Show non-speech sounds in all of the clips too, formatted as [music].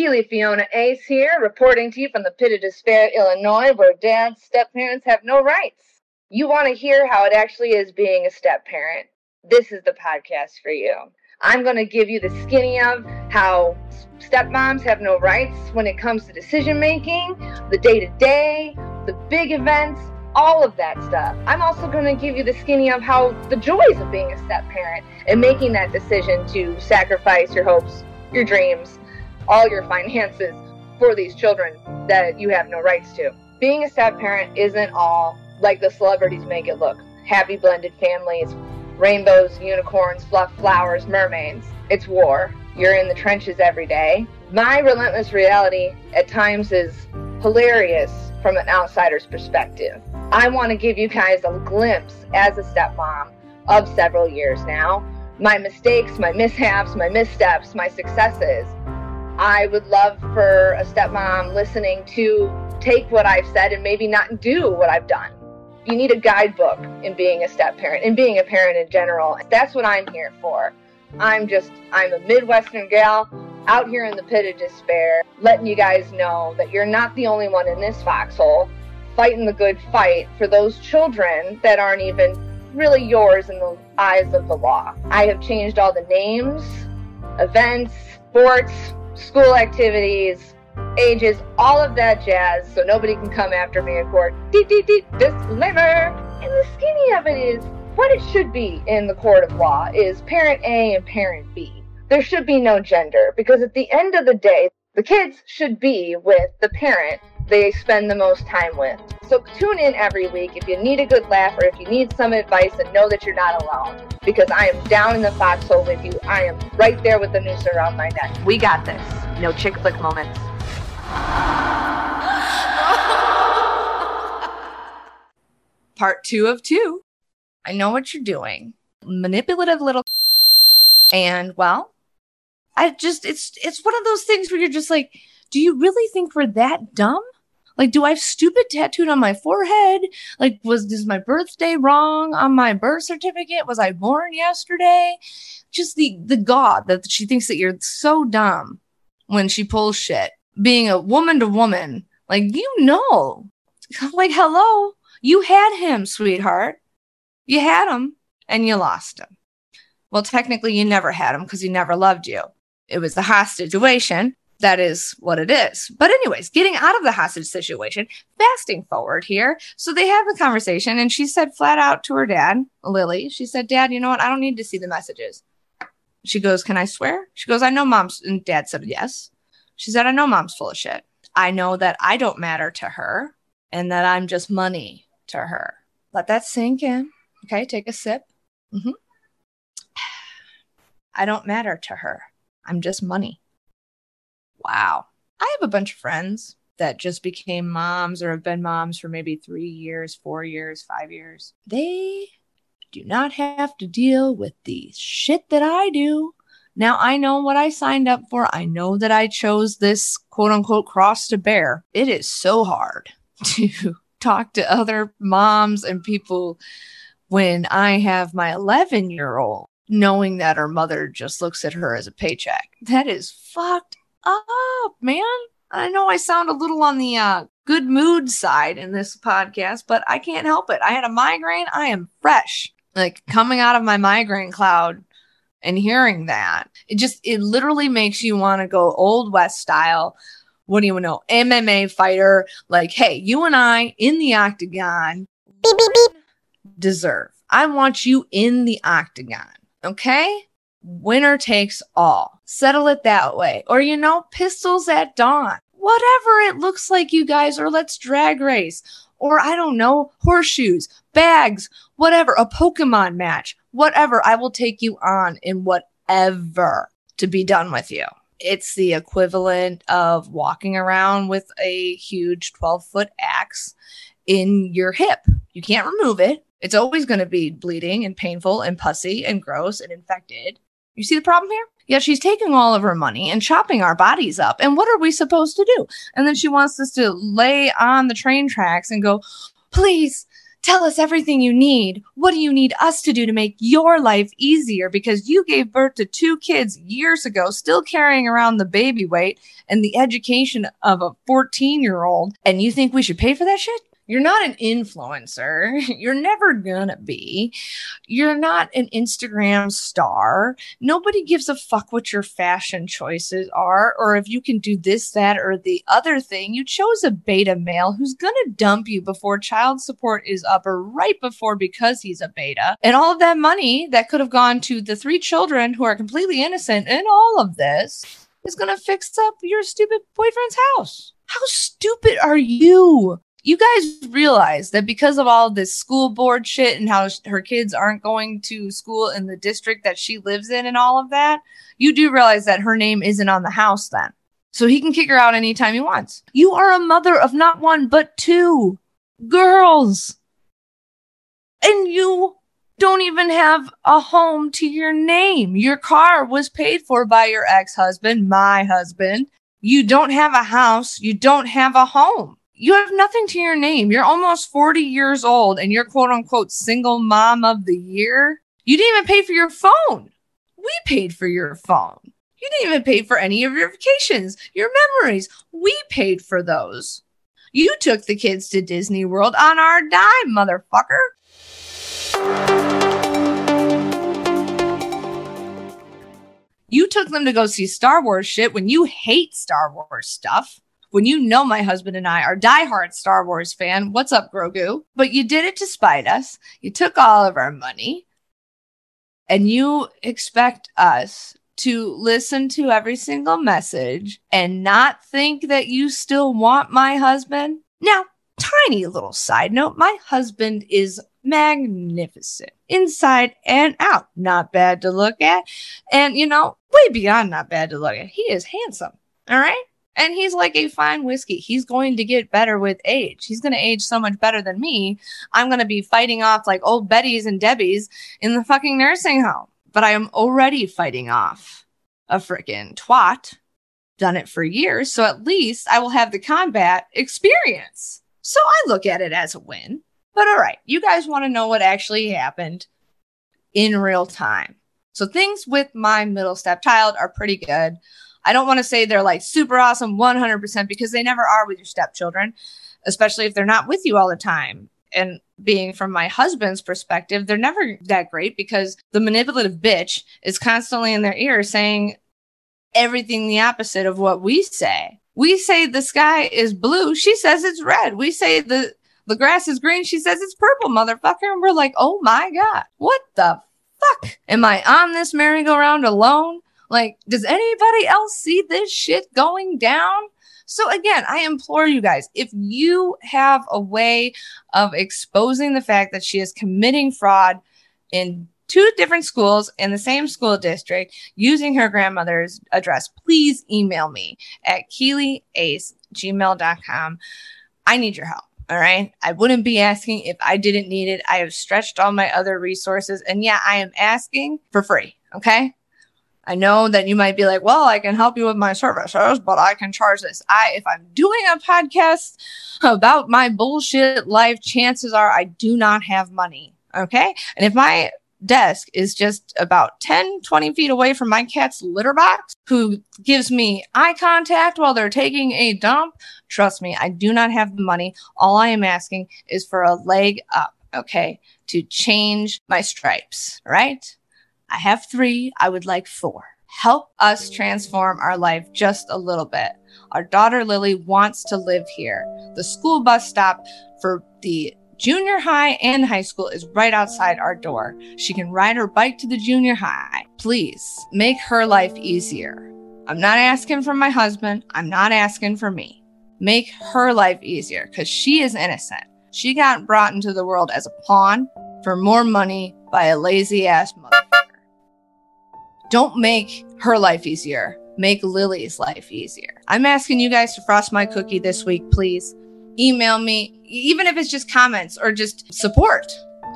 Keeley Fiona Ace here, reporting to you from the pit of despair, Illinois, where dads, step parents have no rights. You want to hear how it actually is being a step parent? This is the podcast for you. I'm going to give you the skinny of how stepmoms have no rights when it comes to decision making, the day to day, the big events, all of that stuff. I'm also going to give you the skinny of how the joys of being a step parent and making that decision to sacrifice your hopes, your dreams, all your finances for these children that you have no rights to. Being a step parent isn't all like the celebrities make it look. Happy blended families, rainbows, unicorns, fluff flowers, mermaids. It's war. You're in the trenches every day. My relentless reality at times is hilarious from an outsider's perspective. I want to give you guys a glimpse as a stepmom of several years now. My mistakes, my mishaps, my missteps, my successes. I would love for a stepmom listening to take what I've said and maybe not do what I've done. You need a guidebook in being a step parent and being a parent in general. That's what I'm here for. I'm just, I'm a Midwestern gal out here in the pit of despair, letting you guys know that you're not the only one in this foxhole fighting the good fight for those children that aren't even really yours in the eyes of the law. I have changed all the names, events, sports, school activities, ages, all of that jazz, so nobody can come after me in court. Deep, deep, deep disclaimer. And the skinny of it is what it should be in the court of law is parent A and parent B. There should be no gender because at the end of the day, the kids should be with the parent they spend the most time with. So tune in every week if you need a good laugh or if you need some advice and know that you're not alone. Because I am down in the foxhole with you. I am right there with the noose around my neck. We got this. No chick flick moments. [laughs] Part two of two. I know what you're doing. Manipulative little [laughs] and well, I just it's it's one of those things where you're just like, do you really think we're that dumb? Like, do I have stupid tattooed on my forehead? Like, was is my birthday wrong on my birth certificate? Was I born yesterday? Just the the god that she thinks that you're so dumb when she pulls shit. Being a woman to woman, like you know, [laughs] like hello, you had him, sweetheart. You had him and you lost him. Well, technically, you never had him because he never loved you. It was a hostage situation that is what it is. But, anyways, getting out of the hostage situation, fasting forward here. So they have the conversation, and she said flat out to her dad, Lily, she said, Dad, you know what? I don't need to see the messages. She goes, Can I swear? She goes, I know mom's, and dad said, Yes. She said, I know mom's full of shit. I know that I don't matter to her and that I'm just money to her. Let that sink in. Okay, take a sip. Mm-hmm. [sighs] I don't matter to her. I'm just money. Wow. I have a bunch of friends that just became moms or have been moms for maybe three years, four years, five years. They do not have to deal with the shit that I do. Now I know what I signed up for. I know that I chose this quote unquote cross to bear. It is so hard [laughs] to talk to other moms and people when I have my 11 year old knowing that her mother just looks at her as a paycheck. That is fucked up, man. I know I sound a little on the uh, good mood side in this podcast, but I can't help it. I had a migraine. I am fresh. Like coming out of my migraine cloud and hearing that, it just, it literally makes you want to go old West style. What do you know? MMA fighter. Like, hey, you and I in the octagon beep, beep, beep. deserve. I want you in the octagon. Okay? Winner takes all. Settle it that way. Or, you know, pistols at dawn. Whatever it looks like, you guys, or let's drag race. Or, I don't know, horseshoes, bags, whatever, a Pokemon match, whatever. I will take you on in whatever to be done with you. It's the equivalent of walking around with a huge 12 foot axe in your hip. You can't remove it. It's always going to be bleeding and painful and pussy and gross and infected. You see the problem here? Yeah, she's taking all of her money and chopping our bodies up. And what are we supposed to do? And then she wants us to lay on the train tracks and go, please Tell us everything you need. What do you need us to do to make your life easier? Because you gave birth to two kids years ago, still carrying around the baby weight and the education of a 14 year old, and you think we should pay for that shit? You're not an influencer. [laughs] You're never gonna be. You're not an Instagram star. Nobody gives a fuck what your fashion choices are or if you can do this, that, or the other thing. You chose a beta male who's gonna dump you before child support is up or right before because he's a beta. And all of that money that could have gone to the three children who are completely innocent in all of this is gonna fix up your stupid boyfriend's house. How stupid are you? You guys realize that because of all this school board shit and how her kids aren't going to school in the district that she lives in and all of that, you do realize that her name isn't on the house then. So he can kick her out anytime he wants. You are a mother of not one, but two girls. And you don't even have a home to your name. Your car was paid for by your ex husband, my husband. You don't have a house. You don't have a home you have nothing to your name. You're almost 40 years old and you're quote unquote single mom of the year. You didn't even pay for your phone. We paid for your phone. You didn't even pay for any of your vacations, your memories. We paid for those. You took the kids to Disney World on our dime, motherfucker. You took them to go see Star Wars shit when you hate Star Wars stuff when you know my husband and I are diehard Star Wars fan. What's up, Grogu? But you did it to spite us. You took all of our money and you expect us to listen to every single message and not think that you still want my husband. Now, tiny little side note my husband is magnificent inside and out. Not bad to look at. And, you know, way beyond not bad to look at. He is handsome. All right. And he's like a fine whiskey. He's going to get better with age. He's going to age so much better than me. I'm going to be fighting off like old Betty's and Debbie's in the fucking nursing home. But I am already fighting off a freaking twat. Done it for years. So at least I will have the combat experience. So I look at it as a win. But all right, you guys want to know what actually happened in real time. So things with my middle stepchild are pretty good. I don't want to say they're like super awesome 100% because they never are with your stepchildren, especially if they're not with you all the time. And being from my husband's perspective, they're never that great because the manipulative bitch is constantly in their ear saying everything the opposite of what we say. We say the sky is blue, she says it's red. We say the the grass is green, she says it's purple, motherfucker. And we're like, oh my God, what the fuck? Am I on this merry-go-round alone? Like, does anybody else see this shit going down? So again, I implore you guys, if you have a way of exposing the fact that she is committing fraud in two different schools in the same school district using her grandmother's address, please email me at keeleyace.gmail.com. I need your help. All right. I wouldn't be asking if I didn't need it. I have stretched all my other resources. And yeah, I am asking for free. Okay. I know that you might be like, well, I can help you with my services, but I can charge this. I, if I'm doing a podcast about my bullshit life, chances are I do not have money. Okay. And if my desk is just about 10, 20 feet away from my cat's litter box, who gives me eye contact while they're taking a dump, trust me, I do not have the money. All I am asking is for a leg up. Okay. To change my stripes. Right. I have three. I would like four. Help us transform our life just a little bit. Our daughter Lily wants to live here. The school bus stop for the junior high and high school is right outside our door. She can ride her bike to the junior high. Please make her life easier. I'm not asking for my husband. I'm not asking for me. Make her life easier because she is innocent. She got brought into the world as a pawn for more money by a lazy ass mother. Don't make her life easier. Make Lily's life easier. I'm asking you guys to frost my cookie this week, please. Email me, even if it's just comments or just support.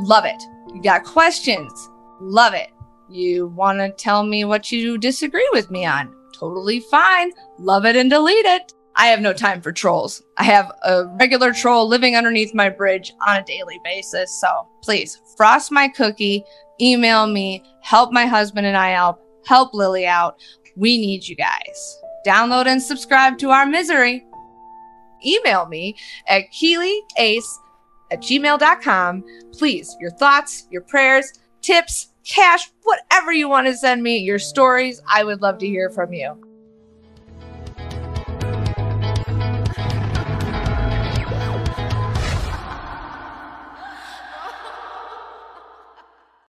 Love it. You got questions? Love it. You want to tell me what you disagree with me on? Totally fine. Love it and delete it. I have no time for trolls. I have a regular troll living underneath my bridge on a daily basis. So please frost my cookie, email me, help my husband and I out, help Lily out. We need you guys. Download and subscribe to our misery. Email me at keeleyace at gmail.com. Please, your thoughts, your prayers, tips, cash, whatever you want to send me, your stories, I would love to hear from you.